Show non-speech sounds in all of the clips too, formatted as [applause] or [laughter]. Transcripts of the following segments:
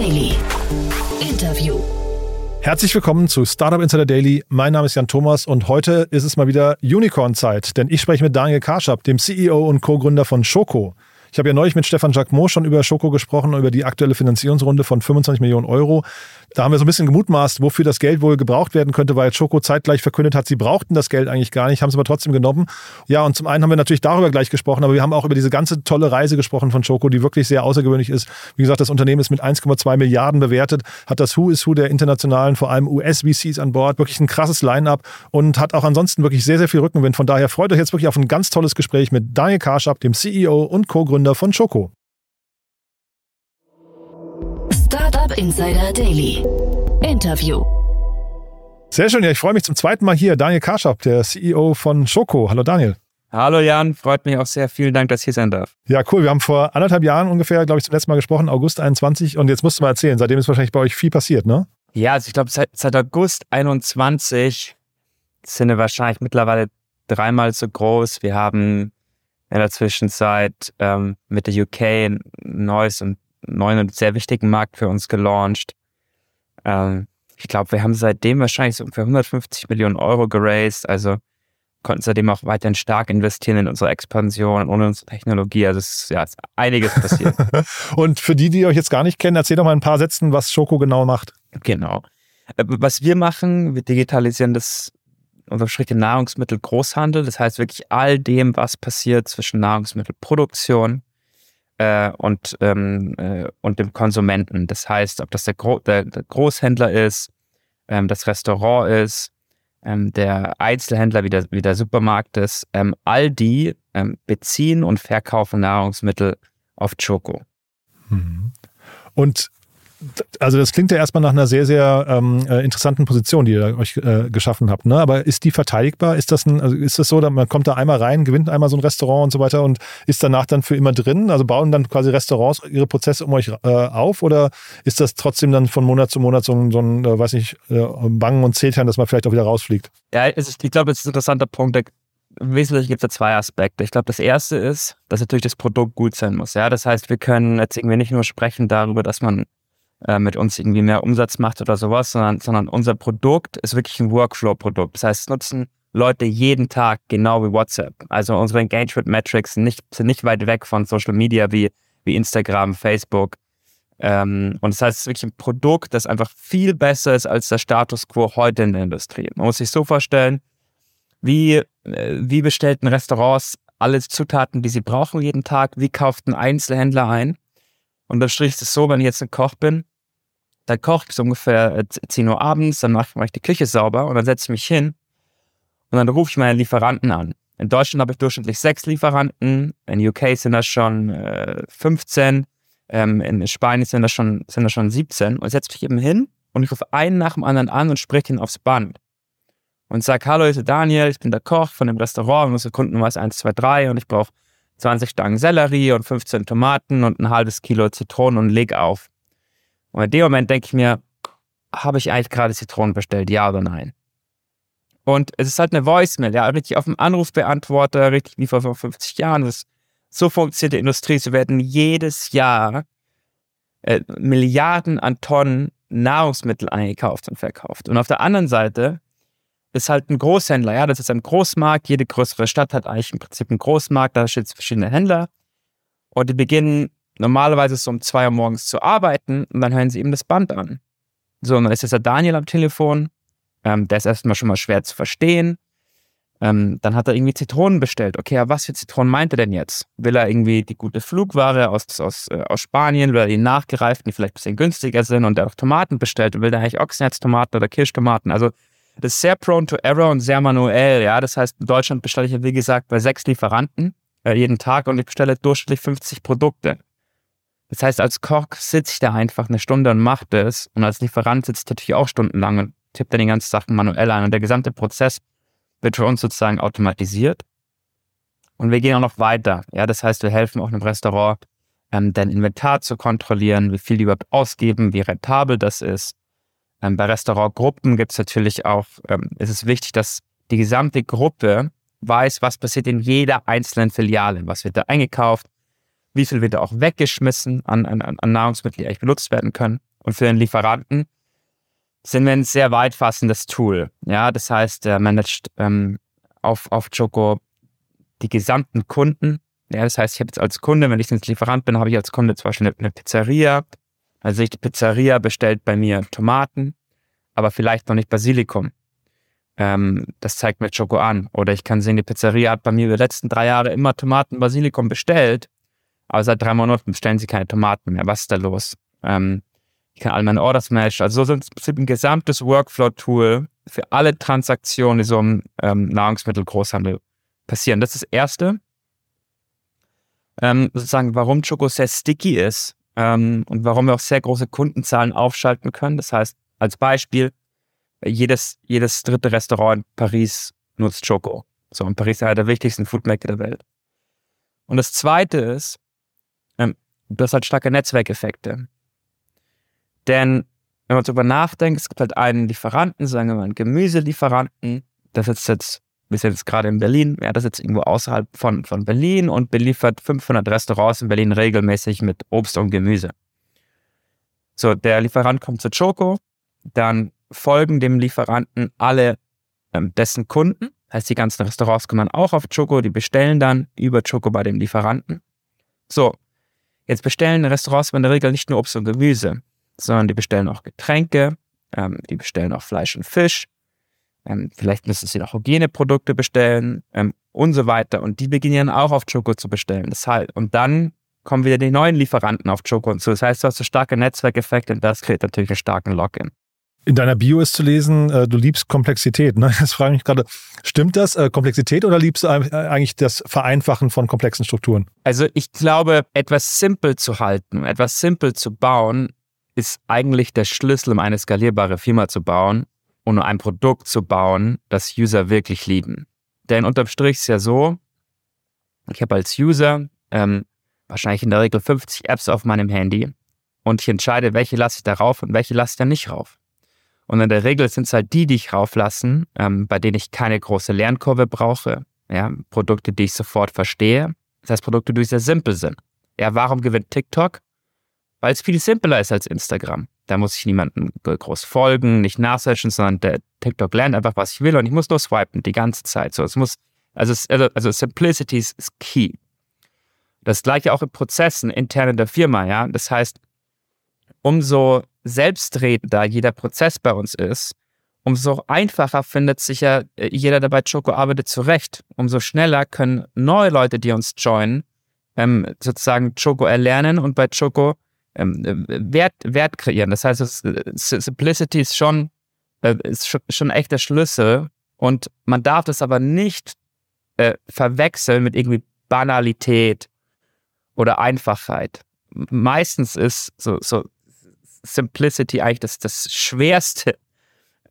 Daily. Interview. Herzlich willkommen zu Startup Insider Daily. Mein Name ist Jan Thomas und heute ist es mal wieder Unicorn-Zeit, denn ich spreche mit Daniel Karschap, dem CEO und Co-Gründer von Schoko. Ich habe ja neulich mit Stefan Jacquemot schon über Schoko gesprochen, über die aktuelle Finanzierungsrunde von 25 Millionen Euro. Da haben wir so ein bisschen gemutmaßt, wofür das Geld wohl gebraucht werden könnte, weil Schoko zeitgleich verkündet hat, sie brauchten das Geld eigentlich gar nicht, haben es aber trotzdem genommen. Ja, und zum einen haben wir natürlich darüber gleich gesprochen, aber wir haben auch über diese ganze tolle Reise gesprochen von Schoko, die wirklich sehr außergewöhnlich ist. Wie gesagt, das Unternehmen ist mit 1,2 Milliarden bewertet, hat das Who is Who der internationalen, vor allem US-VCs an Bord, wirklich ein krasses Line-up und hat auch ansonsten wirklich sehr, sehr viel Rückenwind. Von daher freut euch jetzt wirklich auf ein ganz tolles Gespräch mit Daniel Karschab, dem CEO und Co-Gründer von Schoko. Startup Insider Daily. Interview. Sehr schön, ja, ich freue mich zum zweiten Mal hier. Daniel Karschab, der CEO von Schoko. Hallo Daniel. Hallo Jan, freut mich auch sehr. Vielen Dank, dass ich hier sein darf. Ja, cool. Wir haben vor anderthalb Jahren ungefähr, glaube ich, zum letzten Mal gesprochen, August 21. Und jetzt musst du mal erzählen, seitdem ist wahrscheinlich bei euch viel passiert, ne? Ja, also ich glaube, seit, seit August 21 sind wir wahrscheinlich mittlerweile dreimal so groß. Wir haben in der Zwischenzeit ähm, mit der UK ein neues und neuen und sehr wichtigen Markt für uns gelauncht. Ähm, ich glaube, wir haben seitdem wahrscheinlich so ungefähr 150 Millionen Euro geraced, also konnten seitdem auch weiterhin stark investieren in unsere Expansion und unsere Technologie. Also es ist ja ist einiges passiert. [laughs] und für die, die euch jetzt gar nicht kennen, erzähl doch mal ein paar Sätzen, was Schoko genau macht. Genau. Äh, was wir machen, wir digitalisieren das unser Schritt Nahrungsmittelgroßhandel. Das heißt wirklich all dem, was passiert zwischen Nahrungsmittelproduktion äh, und, ähm, äh, und dem Konsumenten. Das heißt, ob das der, Gro der, der Großhändler ist, ähm, das Restaurant ist, ähm, der Einzelhändler wie der, wie der Supermarkt ist, ähm, all die ähm, beziehen und verkaufen Nahrungsmittel auf Choco. Mhm. Und also das klingt ja erstmal nach einer sehr, sehr ähm, äh, interessanten Position, die ihr euch äh, geschaffen habt. Ne? Aber ist die verteidigbar? Ist das, ein, also ist das so, man kommt da einmal rein, gewinnt einmal so ein Restaurant und so weiter und ist danach dann für immer drin? Also bauen dann quasi Restaurants ihre Prozesse um euch äh, auf oder ist das trotzdem dann von Monat zu Monat so ein, so ein äh, weiß nicht, äh, Bangen und Zetern, dass man vielleicht auch wieder rausfliegt? Ja, ist, ich glaube, das ist ein interessanter Punkt. Im Wesentlichen gibt es da zwei Aspekte. Ich glaube, das erste ist, dass natürlich das Produkt gut sein muss. Ja, das heißt, wir können jetzt irgendwie nicht nur sprechen darüber, dass man äh, mit uns irgendwie mehr Umsatz macht oder sowas, sondern, sondern unser Produkt ist wirklich ein Workflow-Produkt. Das heißt, es nutzen Leute jeden Tag genau wie WhatsApp. Also unsere Engagement Metrics sind nicht, sind nicht weit weg von Social Media wie, wie Instagram, Facebook. Ähm, und das heißt, es ist wirklich ein Produkt, das einfach viel besser ist als der Status quo heute in der Industrie. Man muss sich so vorstellen, wie, äh, wie bestellten Restaurants alle Zutaten, die sie brauchen jeden Tag, wie kauft ein Einzelhändler ein. Und dann strich es so, wenn ich jetzt ein Koch bin, dann koche ich bis ungefähr 10 äh, Uhr abends, dann mache ich die Küche sauber und dann setze ich mich hin und dann rufe ich meine Lieferanten an. In Deutschland habe ich durchschnittlich sechs Lieferanten, in UK sind das schon äh, 15, ähm, in Spanien sind das, schon, sind das schon 17 und setze mich eben hin und ich rufe einen nach dem anderen an und spreche ihn aufs Band. Und sage, hallo, ich bin Daniel, ich bin der Koch von dem Restaurant, und unsere Kundennummer ist 1, 2, 3 und ich brauche 20 Stangen Sellerie und 15 Tomaten und ein halbes Kilo Zitronen und leg auf. Und in dem Moment denke ich mir, habe ich eigentlich gerade Zitronen bestellt, ja oder nein? Und es ist halt eine Voicemail, ja, richtig auf dem Anrufbeantworter, richtig wie vor 50 Jahren. Das, so funktioniert die Industrie. Sie werden jedes Jahr äh, Milliarden an Tonnen Nahrungsmittel eingekauft und verkauft. Und auf der anderen Seite ist halt ein Großhändler, ja, das ist ein Großmarkt. Jede größere Stadt hat eigentlich im Prinzip einen Großmarkt, da stehen verschiedene Händler. Und die beginnen normalerweise so um zwei Uhr morgens zu arbeiten und dann hören sie eben das Band an. So, und dann ist jetzt der Daniel am Telefon. Ähm, der ist erstmal schon mal schwer zu verstehen. Ähm, dann hat er irgendwie Zitronen bestellt. Okay, aber was für Zitronen meint er denn jetzt? Will er irgendwie die gute Flugware aus, aus, äh, aus Spanien, will er die nachgereiften, die vielleicht ein bisschen günstiger sind und der auch Tomaten bestellt und will der eigentlich Ochsenherztomaten oder Kirschtomaten? Also das ist sehr prone to error und sehr manuell. Ja, das heißt, in Deutschland bestelle ich wie gesagt bei sechs Lieferanten äh, jeden Tag und ich bestelle durchschnittlich 50 Produkte. Das heißt, als Koch sitze ich da einfach eine Stunde und mache das. Und als Lieferant sitze ich natürlich auch stundenlang und tippe dann die ganzen Sachen manuell ein. Und der gesamte Prozess wird für uns sozusagen automatisiert. Und wir gehen auch noch weiter. Ja, das heißt, wir helfen auch einem Restaurant, ähm, dein Inventar zu kontrollieren, wie viel die überhaupt ausgeben, wie rentabel das ist. Ähm, bei Restaurantgruppen gibt es natürlich auch, ähm, ist es wichtig, dass die gesamte Gruppe weiß, was passiert in jeder einzelnen Filiale, was wird da eingekauft, wie viel wird da auch weggeschmissen an, an, an Nahrungsmitteln, die eigentlich benutzt werden können. Und für den Lieferanten sind wir ein sehr weit fassendes Tool. Ja, das heißt, er managt ähm, auf, auf Choco die gesamten Kunden. Ja, das heißt, ich habe jetzt als Kunde, wenn ich jetzt Lieferant bin, habe ich als Kunde zum Beispiel eine, eine Pizzeria. Also die Pizzeria bestellt bei mir Tomaten, aber vielleicht noch nicht Basilikum. Ähm, das zeigt mir Choco an. Oder ich kann sehen, die Pizzeria hat bei mir über die letzten drei Jahre immer Tomaten, Basilikum bestellt, aber seit drei Monaten bestellen sie keine Tomaten mehr. Was ist da los? Ähm, ich kann all meine Orders matchen. Also so ist ein gesamtes Workflow-Tool für alle Transaktionen, die so im ähm, Nahrungsmittelgroßhandel passieren. Das ist das Erste. Ähm, sozusagen, warum Choco sehr sticky ist ähm, und warum wir auch sehr große Kundenzahlen aufschalten können. Das heißt, als Beispiel, jedes, jedes dritte Restaurant in Paris nutzt Choco. So, und Paris ist einer der wichtigsten Foodmärkte der Welt. Und das Zweite ist, ähm, du hast halt starke Netzwerkeffekte. Denn wenn man darüber nachdenkt, es gibt halt einen Lieferanten, sagen wir mal einen Gemüselieferanten, der sitzt jetzt, wir sind jetzt gerade in Berlin, ja, das sitzt irgendwo außerhalb von, von Berlin und beliefert 500 Restaurants in Berlin regelmäßig mit Obst und Gemüse. So, der Lieferant kommt zu Choco, dann folgen dem Lieferanten alle ähm, dessen Kunden, heißt die ganzen Restaurants kommen auch auf Choco, die bestellen dann über Choco bei dem Lieferanten. So, jetzt bestellen Restaurants in der Regel nicht nur Obst und Gemüse, sondern die bestellen auch Getränke, ähm, die bestellen auch Fleisch und Fisch, ähm, vielleicht müssen sie noch Hygieneprodukte bestellen ähm, und so weiter. Und die beginnen auch auf Choco zu bestellen. Das heißt, und dann kommen wieder die neuen Lieferanten auf Choco und so. Das heißt, du hast so starke Netzwerkeffekte und das kriegt natürlich einen starken Login. In deiner Bio ist zu lesen, äh, du liebst Komplexität. Ne? [laughs] Jetzt frage ich mich gerade, stimmt das, äh, Komplexität oder liebst du eigentlich das Vereinfachen von komplexen Strukturen? Also ich glaube, etwas simpel zu halten, etwas simpel zu bauen, ist eigentlich der Schlüssel, um eine skalierbare Firma zu bauen und um ein Produkt zu bauen, das User wirklich lieben. Denn unterm Strich ist ja so, ich habe als User ähm, wahrscheinlich in der Regel 50 Apps auf meinem Handy und ich entscheide, welche lasse ich da rauf und welche lasse ich da nicht rauf. Und in der Regel sind es halt die, die ich rauflassen, ähm, bei denen ich keine große Lernkurve brauche. Ja, Produkte, die ich sofort verstehe. Das heißt, Produkte, die sehr simpel sind. Ja, warum gewinnt TikTok? weil es viel simpler ist als Instagram. Da muss ich niemandem groß folgen, nicht nachsearchen, sondern der TikTok lernt einfach, was ich will und ich muss nur swipen die ganze Zeit. So, es muss, also, also, also Simplicity ist key. Das gleiche auch in Prozessen intern in der Firma, ja. Das heißt, umso selbstredender jeder Prozess bei uns ist, umso einfacher findet sich ja äh, jeder, der bei Choco arbeitet, zurecht. Umso schneller können neue Leute, die uns joinen, ähm, sozusagen Choco erlernen und bei Choco ähm, Wert, Wert kreieren. Das heißt, Simplicity ist schon, äh, ist schon echt der Schlüssel und man darf das aber nicht äh, verwechseln mit irgendwie Banalität oder Einfachheit. Meistens ist so, so Simplicity eigentlich das, das Schwerste.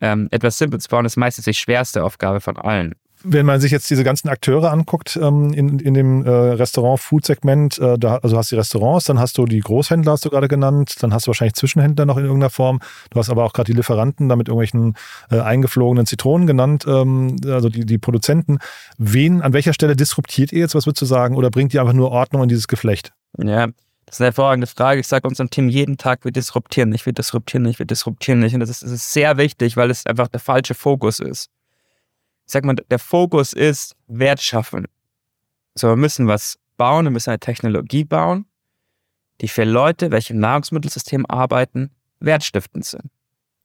Ähm, etwas simpel zu bauen ist meistens die schwerste Aufgabe von allen wenn man sich jetzt diese ganzen Akteure anguckt ähm, in, in dem äh, Restaurant-Food-Segment, äh, also hast du die Restaurants, dann hast du die Großhändler, hast du gerade genannt, dann hast du wahrscheinlich Zwischenhändler noch in irgendeiner Form. Du hast aber auch gerade die Lieferanten da mit irgendwelchen äh, eingeflogenen Zitronen genannt, ähm, also die, die Produzenten. Wen, an welcher Stelle disruptiert ihr jetzt, was würdest du sagen, oder bringt ihr einfach nur Ordnung in dieses Geflecht? Ja, das ist eine hervorragende Frage. Ich sage unserem Team jeden Tag, wir disruptieren nicht, wir disruptieren nicht, wir disruptieren nicht. Und das ist, das ist sehr wichtig, weil es einfach der falsche Fokus ist ich sag mal, der Fokus ist Wert schaffen. So, wir müssen was bauen, wir müssen eine Technologie bauen, die für Leute, welche im Nahrungsmittelsystem arbeiten, wertstiftend sind.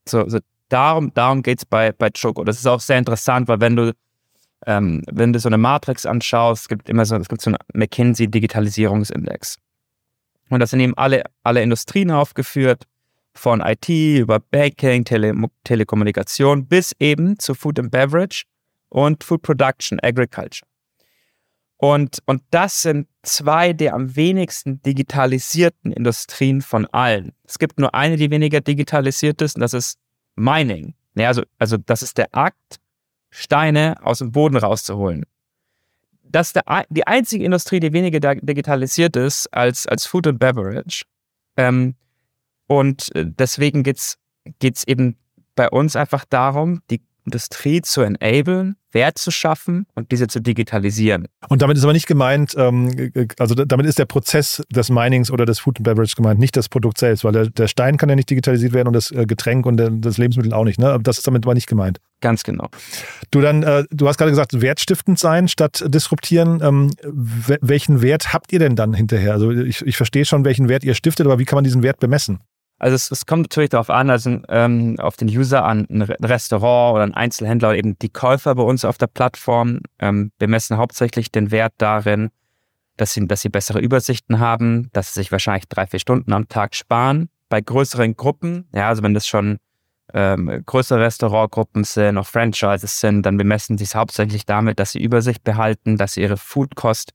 So, so darum, darum geht's bei, bei Choco. Das ist auch sehr interessant, weil wenn du, ähm, wenn du so eine Matrix anschaust, es gibt immer so, es gibt so einen McKinsey Digitalisierungsindex. Und das sind eben alle, alle Industrien aufgeführt, von IT über Banking, Tele Telekommunikation bis eben zu Food and Beverage und Food Production, Agriculture. Und, und das sind zwei der am wenigsten digitalisierten Industrien von allen. Es gibt nur eine, die weniger digitalisiert ist, und das ist Mining. Ja, also, also das ist der Akt, Steine aus dem Boden rauszuholen. Das ist der, die einzige Industrie, die weniger digitalisiert ist als, als Food and Beverage. Ähm, und äh, deswegen geht es eben bei uns einfach darum, die Industrie zu enablen, Wert zu schaffen und diese zu digitalisieren. Und damit ist aber nicht gemeint, ähm, also damit ist der Prozess des Minings oder des Food and Beverage gemeint, nicht das Produkt selbst, weil der, Stein kann ja nicht digitalisiert werden und das äh, Getränk und das Lebensmittel auch nicht. Ne? Das ist damit aber nicht gemeint. Ganz genau. Du dann, äh, du hast gerade gesagt, wertstiftend sein statt disruptieren. Ähm, welchen Wert habt ihr denn dann hinterher? Also ich, ich verstehe schon, welchen Wert ihr stiftet, aber wie kann man diesen Wert bemessen? Also es, es, kommt natürlich darauf an, also ähm, auf den User an, ein Restaurant oder ein Einzelhändler oder eben die Käufer bei uns auf der Plattform. Ähm, wir messen hauptsächlich den Wert darin, dass sie, dass sie bessere Übersichten haben, dass sie sich wahrscheinlich drei, vier Stunden am Tag sparen. Bei größeren Gruppen, ja, also wenn das schon ähm, größere Restaurantgruppen sind, auch Franchises sind, dann bemessen sie es hauptsächlich damit, dass sie Übersicht behalten, dass sie ihre Foodkost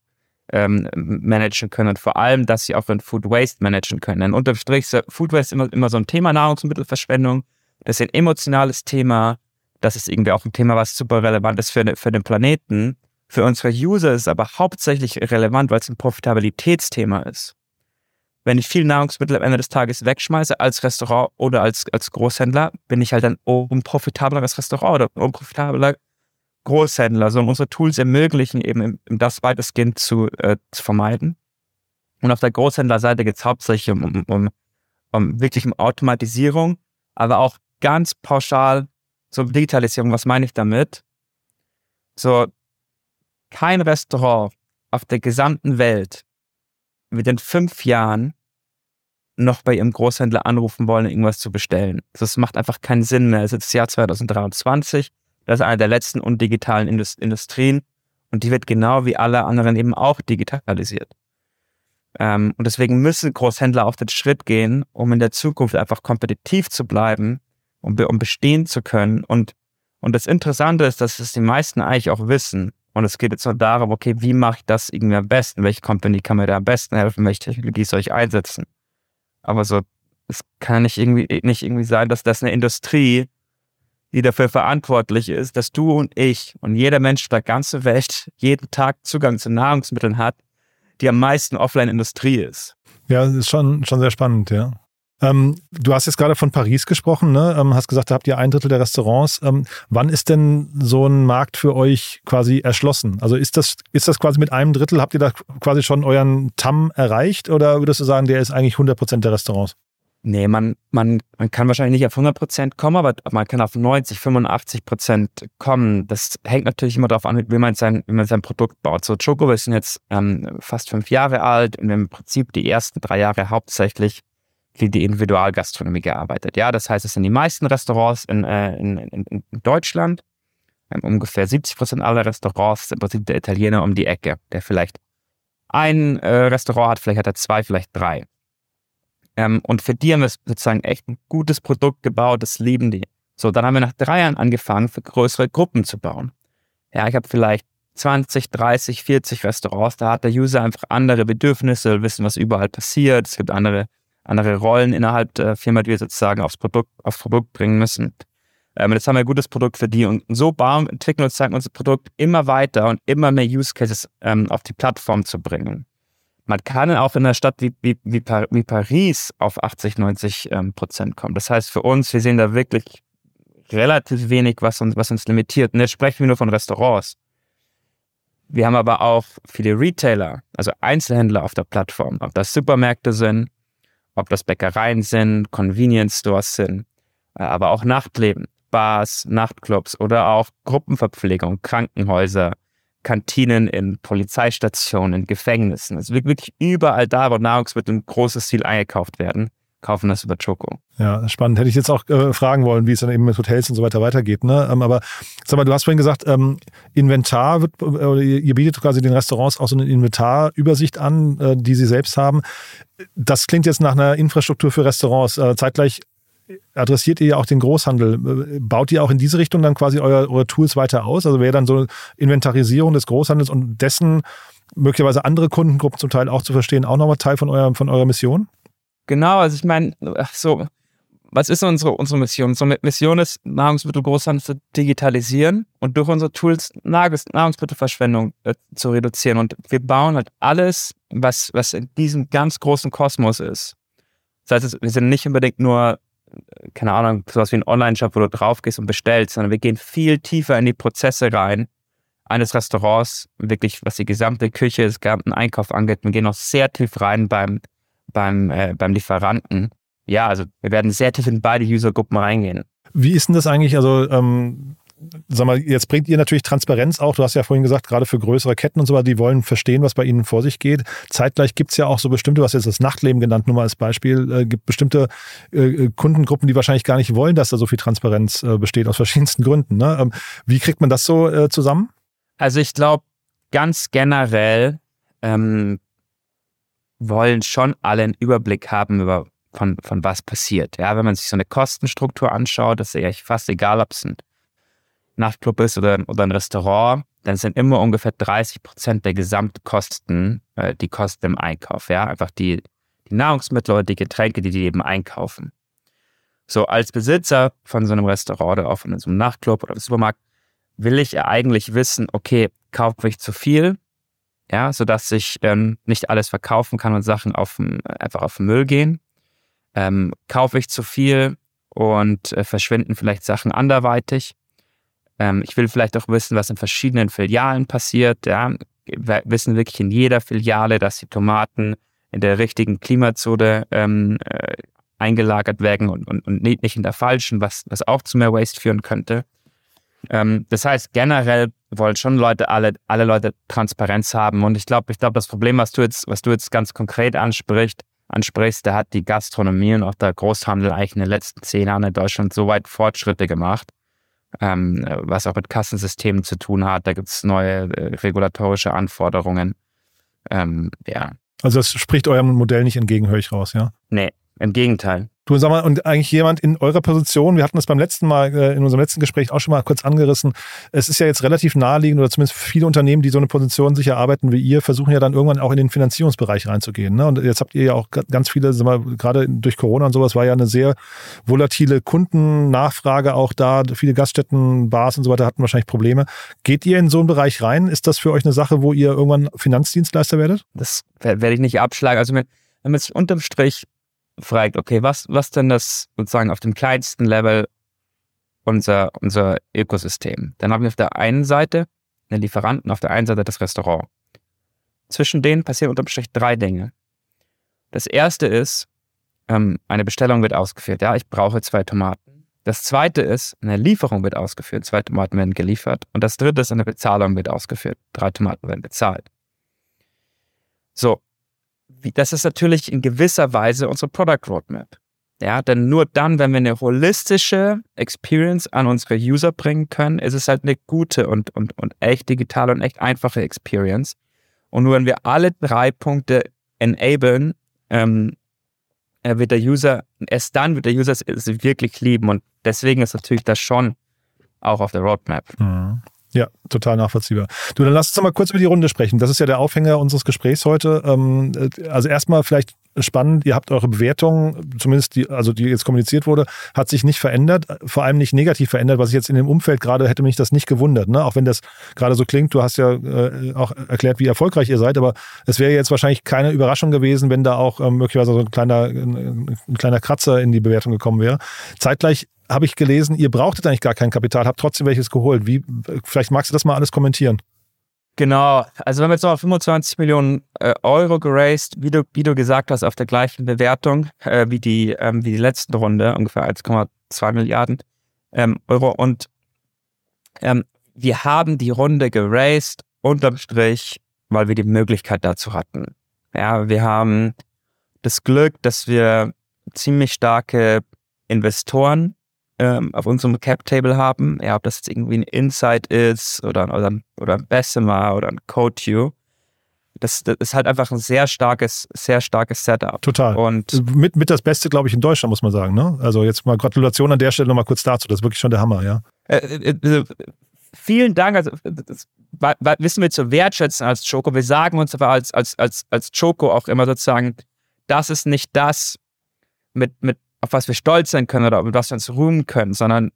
ähm, managen können und vor allem, dass sie auch ihren Food Waste managen können. Unterm Strich ist Food Waste immer, immer so ein Thema Nahrungsmittelverschwendung. Das ist ein emotionales Thema. Das ist irgendwie auch ein Thema, was super relevant ist für, für den Planeten. Für unsere User ist es aber hauptsächlich relevant, weil es ein Profitabilitätsthema ist. Wenn ich viel Nahrungsmittel am Ende des Tages wegschmeiße als Restaurant oder als, als Großhändler, bin ich halt ein unprofitableres Restaurant oder ein unprofitabler Großhändler, sondern unsere Tools ermöglichen eben das weitestgehend zu, äh, zu vermeiden. Und auf der Großhändlerseite geht es hauptsächlich um, um, um, um wirklich um Automatisierung, aber auch ganz pauschal so Digitalisierung. Was meine ich damit? So, kein Restaurant auf der gesamten Welt wird in fünf Jahren noch bei ihrem Großhändler anrufen wollen, irgendwas zu bestellen. Das macht einfach keinen Sinn mehr. Es ist das Jahr 2023. Das ist eine der letzten undigitalen Industrien und die wird genau wie alle anderen eben auch digitalisiert. Ähm, und deswegen müssen Großhändler auch den Schritt gehen, um in der Zukunft einfach kompetitiv zu bleiben, um, um bestehen zu können. Und, und das Interessante ist, dass es die meisten eigentlich auch wissen. Und es geht jetzt nur darum, okay, wie mache ich das irgendwie am besten? Welche Company kann mir da am besten helfen? Welche Technologie soll ich einsetzen? Aber so, es kann nicht irgendwie, nicht irgendwie sein, dass das eine Industrie die dafür verantwortlich ist, dass du und ich und jeder Mensch der ganzen Welt jeden Tag Zugang zu Nahrungsmitteln hat, die am meisten Offline-Industrie ist. Ja, das ist schon, schon sehr spannend, ja. Ähm, du hast jetzt gerade von Paris gesprochen, ne? Ähm, hast gesagt, da habt ihr ein Drittel der Restaurants. Ähm, wann ist denn so ein Markt für euch quasi erschlossen? Also ist das, ist das quasi mit einem Drittel, habt ihr da quasi schon euren TAM erreicht oder würdest du sagen, der ist eigentlich 100 Prozent der Restaurants? Nee, man, man, man kann wahrscheinlich nicht auf 100% kommen, aber man kann auf 90, 85% kommen. Das hängt natürlich immer darauf an, wie man sein, wie man sein Produkt baut. So, Choco, sind jetzt ähm, fast fünf Jahre alt und im Prinzip die ersten drei Jahre hauptsächlich für die Individualgastronomie gearbeitet. Ja, das heißt, es sind die meisten Restaurants in, äh, in, in, in Deutschland. Ähm, ungefähr 70% aller Restaurants sind im Prinzip der Italiener um die Ecke, der vielleicht ein äh, Restaurant hat, vielleicht hat er zwei, vielleicht drei. Ähm, und für die haben wir sozusagen echt ein gutes Produkt gebaut, das lieben die. So, dann haben wir nach drei Jahren angefangen, für größere Gruppen zu bauen. Ja, ich habe vielleicht 20, 30, 40 Restaurants, da hat der User einfach andere Bedürfnisse, wissen, was überall passiert. Es gibt andere, andere Rollen innerhalb der Firma, die wir sozusagen aufs Produkt, aufs Produkt bringen müssen. Ähm, jetzt haben wir ein gutes Produkt für die und so bauen, entwickeln und zeigen unser Produkt immer weiter und immer mehr Use Cases ähm, auf die Plattform zu bringen man kann auch in einer Stadt wie, wie, wie, wie Paris auf 80, 90 ähm, Prozent kommen. Das heißt für uns, wir sehen da wirklich relativ wenig, was uns, was uns limitiert. Und jetzt sprechen wir nur von Restaurants. Wir haben aber auch viele Retailer, also Einzelhändler auf der Plattform, ob das Supermärkte sind, ob das Bäckereien sind, Convenience Stores sind, äh, aber auch Nachtleben, Bars, Nachtclubs oder auch Gruppenverpflegung, Krankenhäuser, Kantinen, in Polizeistationen, in Gefängnissen. Also wirklich überall da, wo Nahrungsmittel im großes Stil eingekauft werden, kaufen das über Choco. Ja, spannend. Hätte ich jetzt auch äh, fragen wollen, wie es dann eben mit Hotels und so weiter weitergeht. Ne? Ähm, aber sag mal, du hast vorhin gesagt, ähm, Inventar wird, äh, ihr bietet quasi den Restaurants auch so eine Inventarübersicht an, äh, die sie selbst haben. Das klingt jetzt nach einer Infrastruktur für Restaurants. Äh, zeitgleich adressiert ihr ja auch den Großhandel. Baut ihr auch in diese Richtung dann quasi eure, eure Tools weiter aus? Also wäre dann so Inventarisierung des Großhandels und dessen möglicherweise andere Kundengruppen zum Teil auch zu verstehen, auch nochmal Teil von, euer, von eurer Mission? Genau, also ich meine, so, was ist unsere, unsere Mission? Unsere Mission ist, Nahrungsmittelgroßhandel zu digitalisieren und durch unsere Tools Nahrungsmittelverschwendung äh, zu reduzieren. Und wir bauen halt alles, was, was in diesem ganz großen Kosmos ist. Das heißt, wir sind nicht unbedingt nur keine Ahnung, sowas wie ein Online-Shop, wo du drauf gehst und bestellst, sondern wir gehen viel tiefer in die Prozesse rein eines Restaurants, wirklich was die gesamte Küche, das gesamten Einkauf angeht. Wir gehen auch sehr tief rein beim, beim, äh, beim Lieferanten. Ja, also wir werden sehr tief in beide Usergruppen reingehen. Wie ist denn das eigentlich? Also ähm, sag mal, jetzt bringt ihr natürlich Transparenz auch. Du hast ja vorhin gesagt, gerade für größere Ketten und so weiter, die wollen verstehen, was bei ihnen vor sich geht. Zeitgleich gibt es ja auch so bestimmte, was jetzt das Nachtleben genannt, nur mal als Beispiel, äh, gibt bestimmte äh, Kundengruppen, die wahrscheinlich gar nicht wollen, dass da so viel Transparenz äh, besteht, aus verschiedensten Gründen. Ne? Ähm, wie kriegt man das so äh, zusammen? Also ich glaube, ganz generell ähm, wollen schon alle einen Überblick haben über von, von was passiert. Ja, wenn man sich so eine Kostenstruktur anschaut, ist ja fast egal, ob es ein Nachtclub ist oder, oder ein Restaurant, dann sind immer ungefähr 30 Prozent der Gesamtkosten äh, die Kosten im Einkauf. Ja, einfach die, die Nahrungsmittel oder die Getränke, die die eben einkaufen. So, als Besitzer von so einem Restaurant oder auch von so einem Nachtclub oder einem Supermarkt will ich ja eigentlich wissen, okay, kaufe ich zu viel, ja, sodass ich ähm, nicht alles verkaufen kann und Sachen auf, einfach auf den Müll gehen. Ähm, kaufe ich zu viel und äh, verschwinden vielleicht Sachen anderweitig. Ähm, ich will vielleicht auch wissen, was in verschiedenen Filialen passiert. Ja. Wir wissen wirklich in jeder Filiale, dass die Tomaten in der richtigen Klimazone ähm, äh, eingelagert werden und, und, und nicht in der falschen, was, was auch zu mehr Waste führen könnte. Ähm, das heißt, generell wollen schon Leute, alle, alle Leute Transparenz haben. Und ich glaube, ich glaube, das Problem, was du jetzt, was du jetzt ganz konkret ansprichst, ansprichst, da hat die Gastronomie und auch der Großhandel eigentlich in den letzten zehn Jahren in Deutschland so weit Fortschritte gemacht, ähm, was auch mit Kassensystemen zu tun hat. Da gibt es neue äh, regulatorische Anforderungen. Ähm, ja. Also das spricht eurem Modell nicht entgegen, höre ich raus, ja? Nee, im Gegenteil. Du sag mal, und eigentlich jemand in eurer Position, wir hatten das beim letzten Mal, äh, in unserem letzten Gespräch auch schon mal kurz angerissen. Es ist ja jetzt relativ naheliegend, oder zumindest viele Unternehmen, die so eine Position sich erarbeiten wie ihr, versuchen ja dann irgendwann auch in den Finanzierungsbereich reinzugehen. Ne? Und jetzt habt ihr ja auch ganz viele, sag mal, gerade durch Corona und sowas war ja eine sehr volatile Kundennachfrage auch da. Viele Gaststätten, Bars und so weiter hatten wahrscheinlich Probleme. Geht ihr in so einen Bereich rein? Ist das für euch eine Sache, wo ihr irgendwann Finanzdienstleister werdet? Das werde ich nicht abschlagen. Also wenn man jetzt unterm Strich fragt, okay, was, was denn das sozusagen auf dem kleinsten Level unser, unser Ökosystem? Dann haben wir auf der einen Seite den Lieferanten, auf der einen Seite das Restaurant. Zwischen denen passieren unterm Strich drei Dinge. Das erste ist, ähm, eine Bestellung wird ausgeführt. Ja, ich brauche zwei Tomaten. Das zweite ist, eine Lieferung wird ausgeführt. Zwei Tomaten werden geliefert. Und das dritte ist, eine Bezahlung wird ausgeführt. Drei Tomaten werden bezahlt. So, das ist natürlich in gewisser Weise unsere Product Roadmap. Ja, denn nur dann, wenn wir eine holistische Experience an unsere User bringen können, ist es halt eine gute und, und, und echt digitale und echt einfache Experience. Und nur wenn wir alle drei Punkte enablen, ähm, wird der User, erst dann wird der User es wirklich lieben. Und deswegen ist natürlich das schon auch auf der Roadmap. Mhm. Ja, total nachvollziehbar. Du, dann lass uns mal kurz über die Runde sprechen. Das ist ja der Aufhänger unseres Gesprächs heute. Ähm, äh, also erstmal vielleicht spannend, ihr habt eure Bewertung, zumindest die, also die jetzt kommuniziert wurde, hat sich nicht verändert, vor allem nicht negativ verändert, was ich jetzt in dem Umfeld gerade hätte mich das nicht gewundert, ne? Auch wenn das gerade so klingt, du hast ja äh, auch erklärt, wie erfolgreich ihr seid, aber es wäre jetzt wahrscheinlich keine Überraschung gewesen, wenn da auch ähm, möglicherweise so ein kleiner, ein, ein kleiner Kratzer in die Bewertung gekommen wäre. Zeitgleich habe ich gelesen, ihr brauchtet eigentlich gar kein Kapital, habt trotzdem welches geholt. Wie, vielleicht magst du das mal alles kommentieren. Genau, also wir haben jetzt noch 25 Millionen äh, Euro geraced, wie du, wie du gesagt hast, auf der gleichen Bewertung äh, wie, die, ähm, wie die letzte Runde, ungefähr 1,2 Milliarden ähm, Euro. Und ähm, wir haben die Runde geraced, unterm Strich, weil wir die Möglichkeit dazu hatten. Ja, wir haben das Glück, dass wir ziemlich starke Investoren ähm, auf unserem Cap-Table haben, ja, ob das jetzt irgendwie ein Insight ist oder, oder, oder ein Bessemer oder ein CodeU. Das, das ist halt einfach ein sehr starkes, sehr starkes Setup. Total. Und mit, mit das Beste, glaube ich, in Deutschland, muss man sagen. Ne? Also jetzt mal Gratulation an der Stelle nochmal kurz dazu. Das ist wirklich schon der Hammer, ja. Äh, äh, äh vielen Dank. Also, das wissen wir zu wertschätzen als Choco. Wir sagen uns aber als, als, als, als Choco auch immer sozusagen, das ist nicht das, mit, mit auf was wir stolz sein können oder mit was wir uns ruhen können, sondern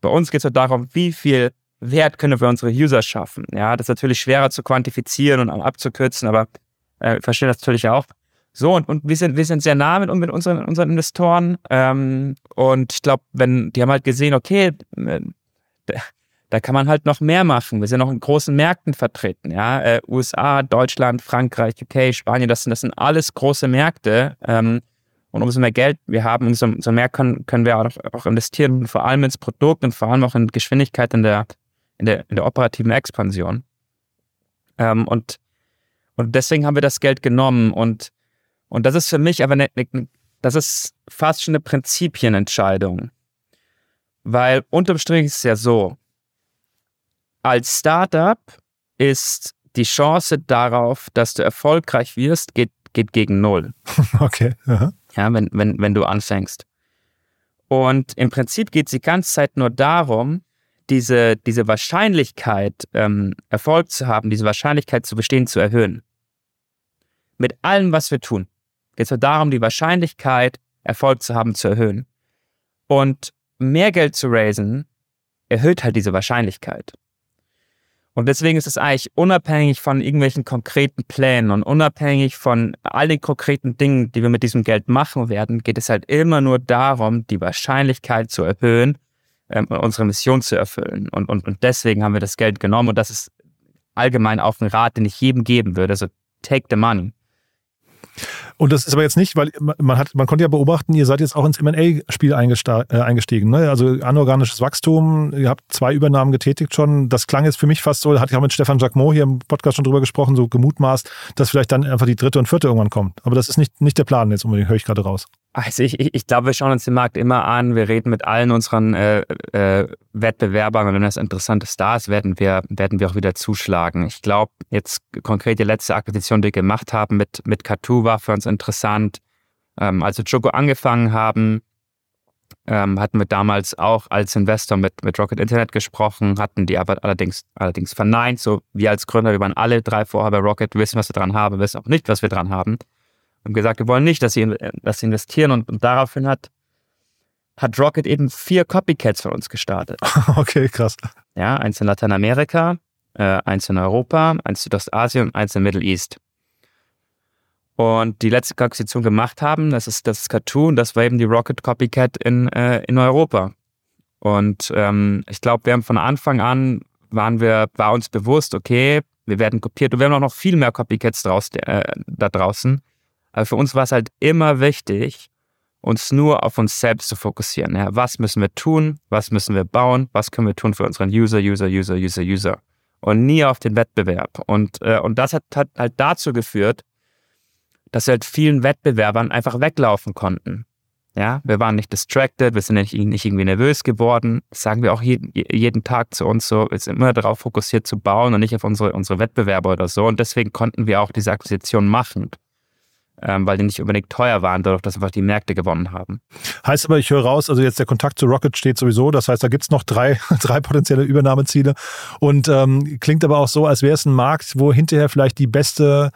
bei uns geht es halt darum, wie viel Wert können wir unsere User schaffen. Ja, das ist natürlich schwerer zu quantifizieren und abzukürzen, aber äh, verstehe das natürlich auch. So, und, und wir, sind, wir sind sehr nah mit, mit unseren, unseren Investoren. Ähm, und ich glaube, wenn, die haben halt gesehen, okay, äh, da kann man halt noch mehr machen. Wir sind noch in großen Märkten vertreten, ja. Äh, USA, Deutschland, Frankreich, UK, Spanien, das sind, das sind alles große Märkte. Ähm, und umso mehr Geld wir haben, umso, umso mehr können, können wir auch, auch investieren, vor allem ins Produkt und vor allem auch in Geschwindigkeit in der, in der, in der operativen Expansion. Ähm, und, und deswegen haben wir das Geld genommen. Und, und das ist für mich aber eine, eine, das ist fast schon eine Prinzipienentscheidung. Weil unterm Strich ist es ja so, als Startup ist die Chance darauf, dass du erfolgreich wirst, geht, geht gegen null. [laughs] Okay. Aha. Ja, wenn, wenn, wenn du anfängst. Und im Prinzip geht es die ganze Zeit nur darum, diese, diese Wahrscheinlichkeit, ähm, Erfolg zu haben, diese Wahrscheinlichkeit zu bestehen, zu erhöhen. Mit allem, was wir tun, geht es nur darum, die Wahrscheinlichkeit, Erfolg zu haben, zu erhöhen. Und mehr Geld zu raisen, erhöht halt diese Wahrscheinlichkeit. Und deswegen ist es eigentlich unabhängig von irgendwelchen konkreten Plänen und unabhängig von all den konkreten Dingen, die wir mit diesem Geld machen werden, geht es halt immer nur darum, die Wahrscheinlichkeit zu erhöhen, ähm, unsere Mission zu erfüllen. Und, und, und deswegen haben wir das Geld genommen und das ist allgemein auch ein Rat, den ich jedem geben würde. Also take the money. Und das ist aber jetzt nicht, weil man hat, man konnte ja beobachten, ihr seid jetzt auch ins M&A-Spiel äh, eingestiegen. Ne? Also anorganisches Wachstum, ihr habt zwei Übernahmen getätigt schon. Das klang jetzt für mich fast so, hatte ich auch mit Stefan Jacquemot hier im Podcast schon drüber gesprochen, so gemutmaßt, dass vielleicht dann einfach die dritte und vierte irgendwann kommt. Aber das ist nicht, nicht der Plan jetzt unbedingt, höre ich gerade raus. Also ich, ich, ich glaube, wir schauen uns den Markt immer an. Wir reden mit allen unseren äh, äh, Wettbewerbern und wenn das interessante Stars werden wir, werden wir auch wieder zuschlagen. Ich glaube, jetzt konkret die letzte Akquisition, die wir gemacht haben mit, mit Katu war für uns interessant. Ähm, als wir Choco angefangen haben, ähm, hatten wir damals auch als Investor mit, mit Rocket Internet gesprochen, hatten die aber allerdings, allerdings verneint. So, wir als Gründer, wir waren alle drei vorher bei Rocket, wissen, was wir dran haben, wissen auch nicht, was wir dran haben haben gesagt, wir wollen nicht, dass sie, dass sie investieren und, und daraufhin hat, hat Rocket eben vier Copycats von uns gestartet. [laughs] Okay, krass. Ja, eins in Lateinamerika, äh, eins in Europa, eins in Südostasien und eins in Middle East. Und die letzte Akquisition gemacht haben, das ist das Cartoon, das war eben die Rocket Copycat in, äh, in Europa. Und ähm, ich glaube, wir haben von Anfang an, waren wir, war uns bewusst, okay, wir werden kopiert und wir haben auch noch viel mehr Copycats draus, äh, da draußen. Aber für uns war es halt immer wichtig, uns nur auf uns selbst zu fokussieren. Ja, was müssen wir tun? Was müssen wir bauen? Was können wir tun für unseren User, User, User, User, User? Und nie auf den Wettbewerb. Und, äh, und das hat, hat halt dazu geführt, dass wir halt vielen Wettbewerbern einfach weglaufen konnten. Ja, wir waren nicht distracted, wir sind nicht, nicht irgendwie nervös geworden. Das sagen wir auch jeden, jeden Tag zu uns so. Wir sind immer darauf fokussiert zu bauen und nicht auf unsere, unsere Wettbewerber oder so. Und deswegen konnten wir auch diese Akquisition machen weil die nicht unbedingt teuer waren, dadurch, dass einfach die Märkte gewonnen haben. Heißt aber, ich höre raus, also jetzt der Kontakt zu Rocket steht sowieso, das heißt, da gibt es noch drei, [laughs] drei potenzielle Übernahmeziele und ähm, klingt aber auch so, als wäre es ein Markt, wo hinterher vielleicht die beste,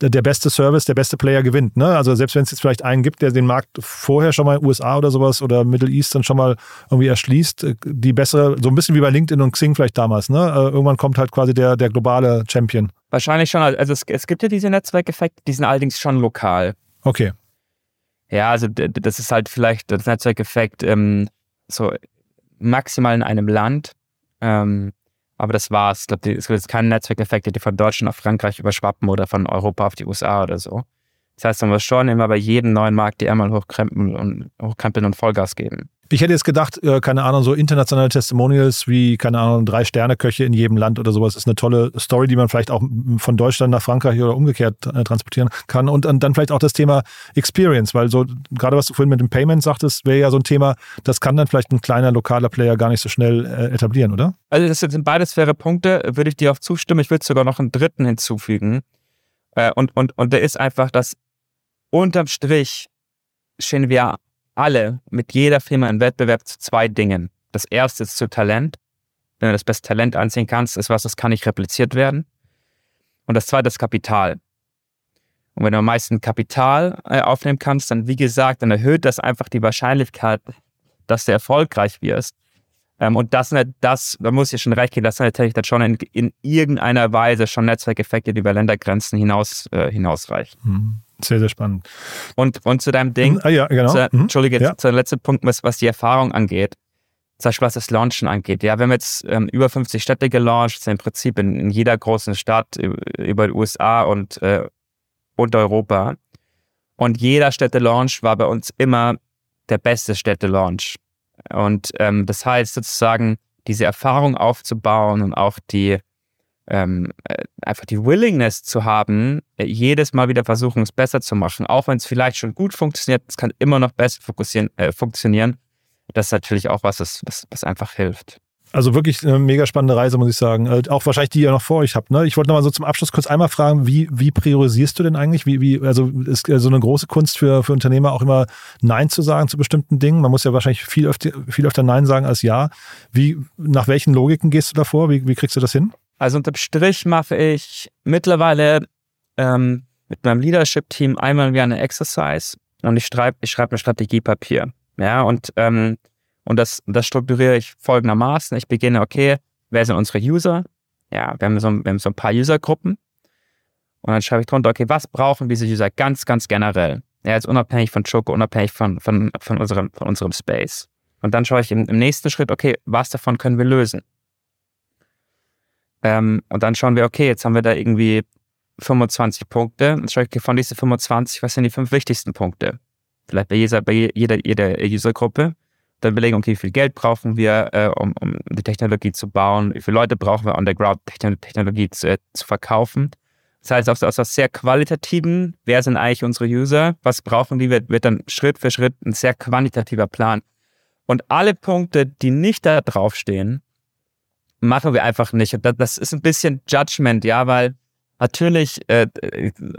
der beste Service, der beste Player gewinnt. Ne? Also selbst wenn es jetzt vielleicht einen gibt, der den Markt vorher schon mal in USA oder sowas oder Middle East dann schon mal irgendwie erschließt, äh, die bessere, so ein bisschen wie bei LinkedIn und Xing vielleicht damals, ne? Äh, irgendwann kommt halt quasi der, der globale Champion. Wahrscheinlich schon. Also es, es gibt ja diese Netzwerkeffekte, die sind allerdings schon lokal. Okay. Ja, also das ist halt vielleicht das Netzwerkeffekt ähm, so maximal in einem Land. Ähm, aber das war's. Ich glaube, es gibt jetzt keine Netzwerkeffekte, die von Deutschland auf Frankreich überschwappen oder von Europa auf die USA oder so. Das heißt, man muss schon immer bei jedem neuen Markt die einmal hochkrempeln und, hochkrempeln und Vollgas geben. Ich hätte jetzt gedacht, äh, keine Ahnung, so internationale Testimonials wie, keine Ahnung, drei Sterne-Köche in jedem Land oder sowas ist eine tolle Story, die man vielleicht auch von Deutschland nach Frankreich oder umgekehrt äh, transportieren kann. Und, und dann vielleicht auch das Thema Experience, weil so, gerade was du vorhin mit dem Payment sagtest, wäre ja so ein Thema, das kann dann vielleicht ein kleiner lokaler Player gar nicht so schnell äh, etablieren, oder? Also das sind beides faire Punkte, würde ich dir auch zustimmen. Ich würde sogar noch einen dritten hinzufügen. Äh, und, und, und der ist einfach, dass unterm Strich stehen wir alle mit jeder Firma im Wettbewerb zu zwei Dingen. Das erste ist zu Talent. Wenn du das beste Talent anziehen kannst, ist was, das kann nicht repliziert werden. Und das zweite ist Kapital. Und wenn du am meisten Kapital äh, aufnehmen kannst, dann, wie gesagt, dann erhöht das einfach die Wahrscheinlichkeit, dass du erfolgreich wirst. Ähm, und das, das, da muss ich schon recht gehen, das sind natürlich dann schon in, in irgendeiner Weise schon Netzwerkeffekte, die über Ländergrenzen hinaus, äh, hinausreichen. Hm. Sehr, sehr spannend. Und, und zu deinem Ding, Ah, ja, genau. zu, Mhm. Entschuldige, Ja. zu der letzte Punkt, was, was die Erfahrung angeht. Zum Beispiel, was das Launchen angeht. Ja, wir haben jetzt ähm, über 50 Städte gelauncht, sind im Prinzip in, in jeder großen Stadt über die USA und, äh, und Europa. Und jeder Städte-Launch war bei uns immer der beste Städte-Launch. Und ähm, das heißt sozusagen, diese Erfahrung aufzubauen und auch die ähm, äh, einfach die Willingness zu haben, äh, jedes Mal wieder versuchen, es besser zu machen, auch wenn es vielleicht schon gut funktioniert, es kann immer noch besser äh, funktionieren. Das ist natürlich auch was, was, was, einfach hilft. Also wirklich eine mega spannende Reise, muss ich sagen. Äh, Auch wahrscheinlich, die ihr noch vor euch habt. Ne? Ich wollte noch mal so zum Abschluss kurz einmal fragen, wie, wie priorisierst du denn eigentlich? Wie, wie, also ist so eine große Kunst für, für Unternehmer auch immer Nein zu sagen zu bestimmten Dingen. Man muss ja wahrscheinlich viel öfter, viel öfter Nein sagen als Ja. Wie, nach welchen Logiken gehst du davor? Wie, wie kriegst du das hin? Also unterm Strich mache ich mittlerweile ähm, mit meinem Leadership-Team einmal Jahr eine Exercise und ich schreibe ich schreib ein Strategiepapier. Ja, und, ähm, und das, das strukturiere ich folgendermaßen. Ich beginne, okay, wer sind unsere User? Ja, wir haben so, wir haben so ein paar Usergruppen. Und dann schreibe ich drunter, okay, was brauchen diese User ganz, ganz generell? Ja, jetzt unabhängig von Choco, unabhängig von, von, von, unserem, von unserem Space. Und dann schaue ich im, im nächsten Schritt, okay, was davon können wir lösen? Ähm, und dann schauen wir, okay, jetzt haben wir da irgendwie 25 Punkte. Und schaue ich, von diesen 25, was sind die fünf wichtigsten Punkte? Vielleicht bei jeder, bei jeder, jeder Usergruppe. Dann überlegen, okay, wie viel Geld brauchen wir, äh, um, um die Technologie zu bauen? Wie viele Leute brauchen wir, on the ground Techno- Technologie zu, äh, zu verkaufen? Das heißt, aus, aus sehr qualitativen, wer sind eigentlich unsere User? Was brauchen die? Wird, wird dann Schritt für Schritt ein sehr quantitativer Plan. Und alle Punkte, die nicht da draufstehen, machen wir einfach nicht. Und das, ist ein bisschen Judgment, ja, weil natürlich äh,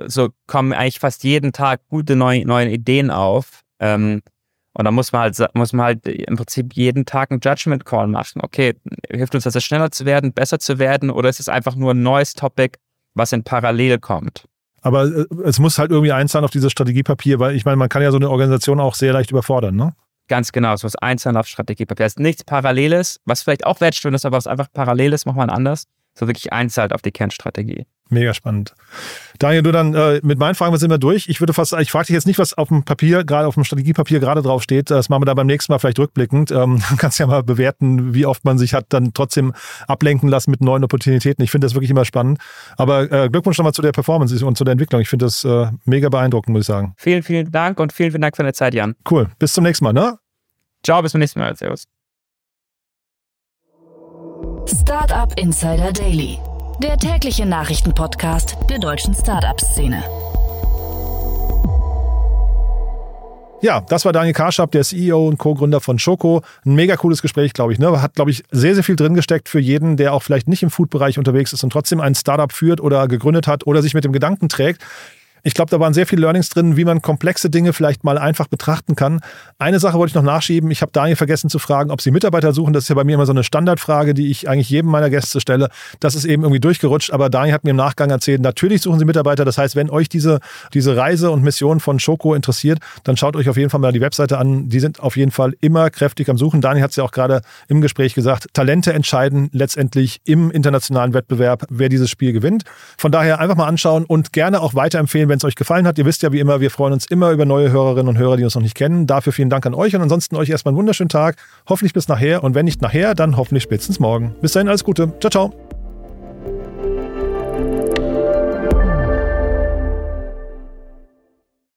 so kommen eigentlich fast jeden Tag gute neue, neue Ideen auf. Ähm, und da muss man halt muss man halt im Prinzip jeden Tag einen Judgment Call machen. Okay, hilft uns das schneller zu werden, besser zu werden, oder ist es einfach nur ein neues Topic, was in Parallel kommt? Aber äh, es muss halt irgendwie einzahlen auf dieses Strategiepapier, weil ich meine, man kann ja so eine Organisation auch sehr leicht überfordern, ne? Ganz genau, es muss einzeln auf Strategiepapier. Es ist nichts Paralleles, was vielleicht auch wertschön ist, aber was einfach parallel ist, macht man anders. So wirklich einzahlt auf die Kernstrategie. Mega spannend. Daniel, du dann äh, mit meinen Fragen sind wir durch. Ich würde fast, ich frage dich jetzt nicht, was auf dem Papier, gerade auf dem Strategiepapier gerade drauf steht. Das machen wir da beim nächsten Mal vielleicht rückblickend. Ähm, [laughs] kannst ja mal bewerten, wie oft man sich hat dann trotzdem ablenken lassen mit neuen Opportunitäten. Ich finde das wirklich immer spannend. Aber äh, Glückwunsch nochmal zu der Performance und zu der Entwicklung. Ich finde das äh, mega beeindruckend, muss ich sagen. Vielen, vielen Dank und vielen, vielen Dank für deine Zeit, Jan. Cool. Bis zum nächsten Mal, ne? Ciao, bis zum nächsten Mal. Servus. Startup Insider Daily, der tägliche Nachrichtenpodcast der deutschen Startup-Szene. Ja, das war Daniel Karschab, der CEO und Co-Gründer von Schoko. Ein mega cooles Gespräch, glaube ich. Ne? Hat, glaube ich, sehr, sehr viel drin gesteckt für jeden, der auch vielleicht nicht im Food-Bereich unterwegs ist und trotzdem ein Startup führt oder gegründet hat oder sich mit dem Gedanken trägt. Ich glaube, da waren sehr viele Learnings drin, wie man komplexe Dinge vielleicht mal einfach betrachten kann. Eine Sache wollte ich noch nachschieben. Ich habe Daniel vergessen zu fragen, ob Sie Mitarbeiter suchen. Das ist ja bei mir immer so eine Standardfrage, die ich eigentlich jedem meiner Gäste stelle. Das ist eben irgendwie durchgerutscht. Aber Daniel hat mir im Nachgang erzählt, natürlich suchen Sie Mitarbeiter. Das heißt, wenn euch diese, diese Reise und Mission von Schoko interessiert, dann schaut euch auf jeden Fall mal die Webseite an. Die sind auf jeden Fall immer kräftig am Suchen. Daniel hat es ja auch gerade im Gespräch gesagt. Talente entscheiden letztendlich im internationalen Wettbewerb, wer dieses Spiel gewinnt. Von daher einfach mal anschauen und gerne auch weiterempfehlen, wenn es euch gefallen hat. Ihr wisst ja wie immer, wir freuen uns immer über neue Hörerinnen und Hörer, die uns noch nicht kennen. Dafür vielen Dank an euch und ansonsten euch erstmal einen wunderschönen Tag. Hoffentlich bis nachher und wenn nicht nachher, dann hoffentlich spätestens morgen. Bis dahin alles Gute. Ciao, ciao.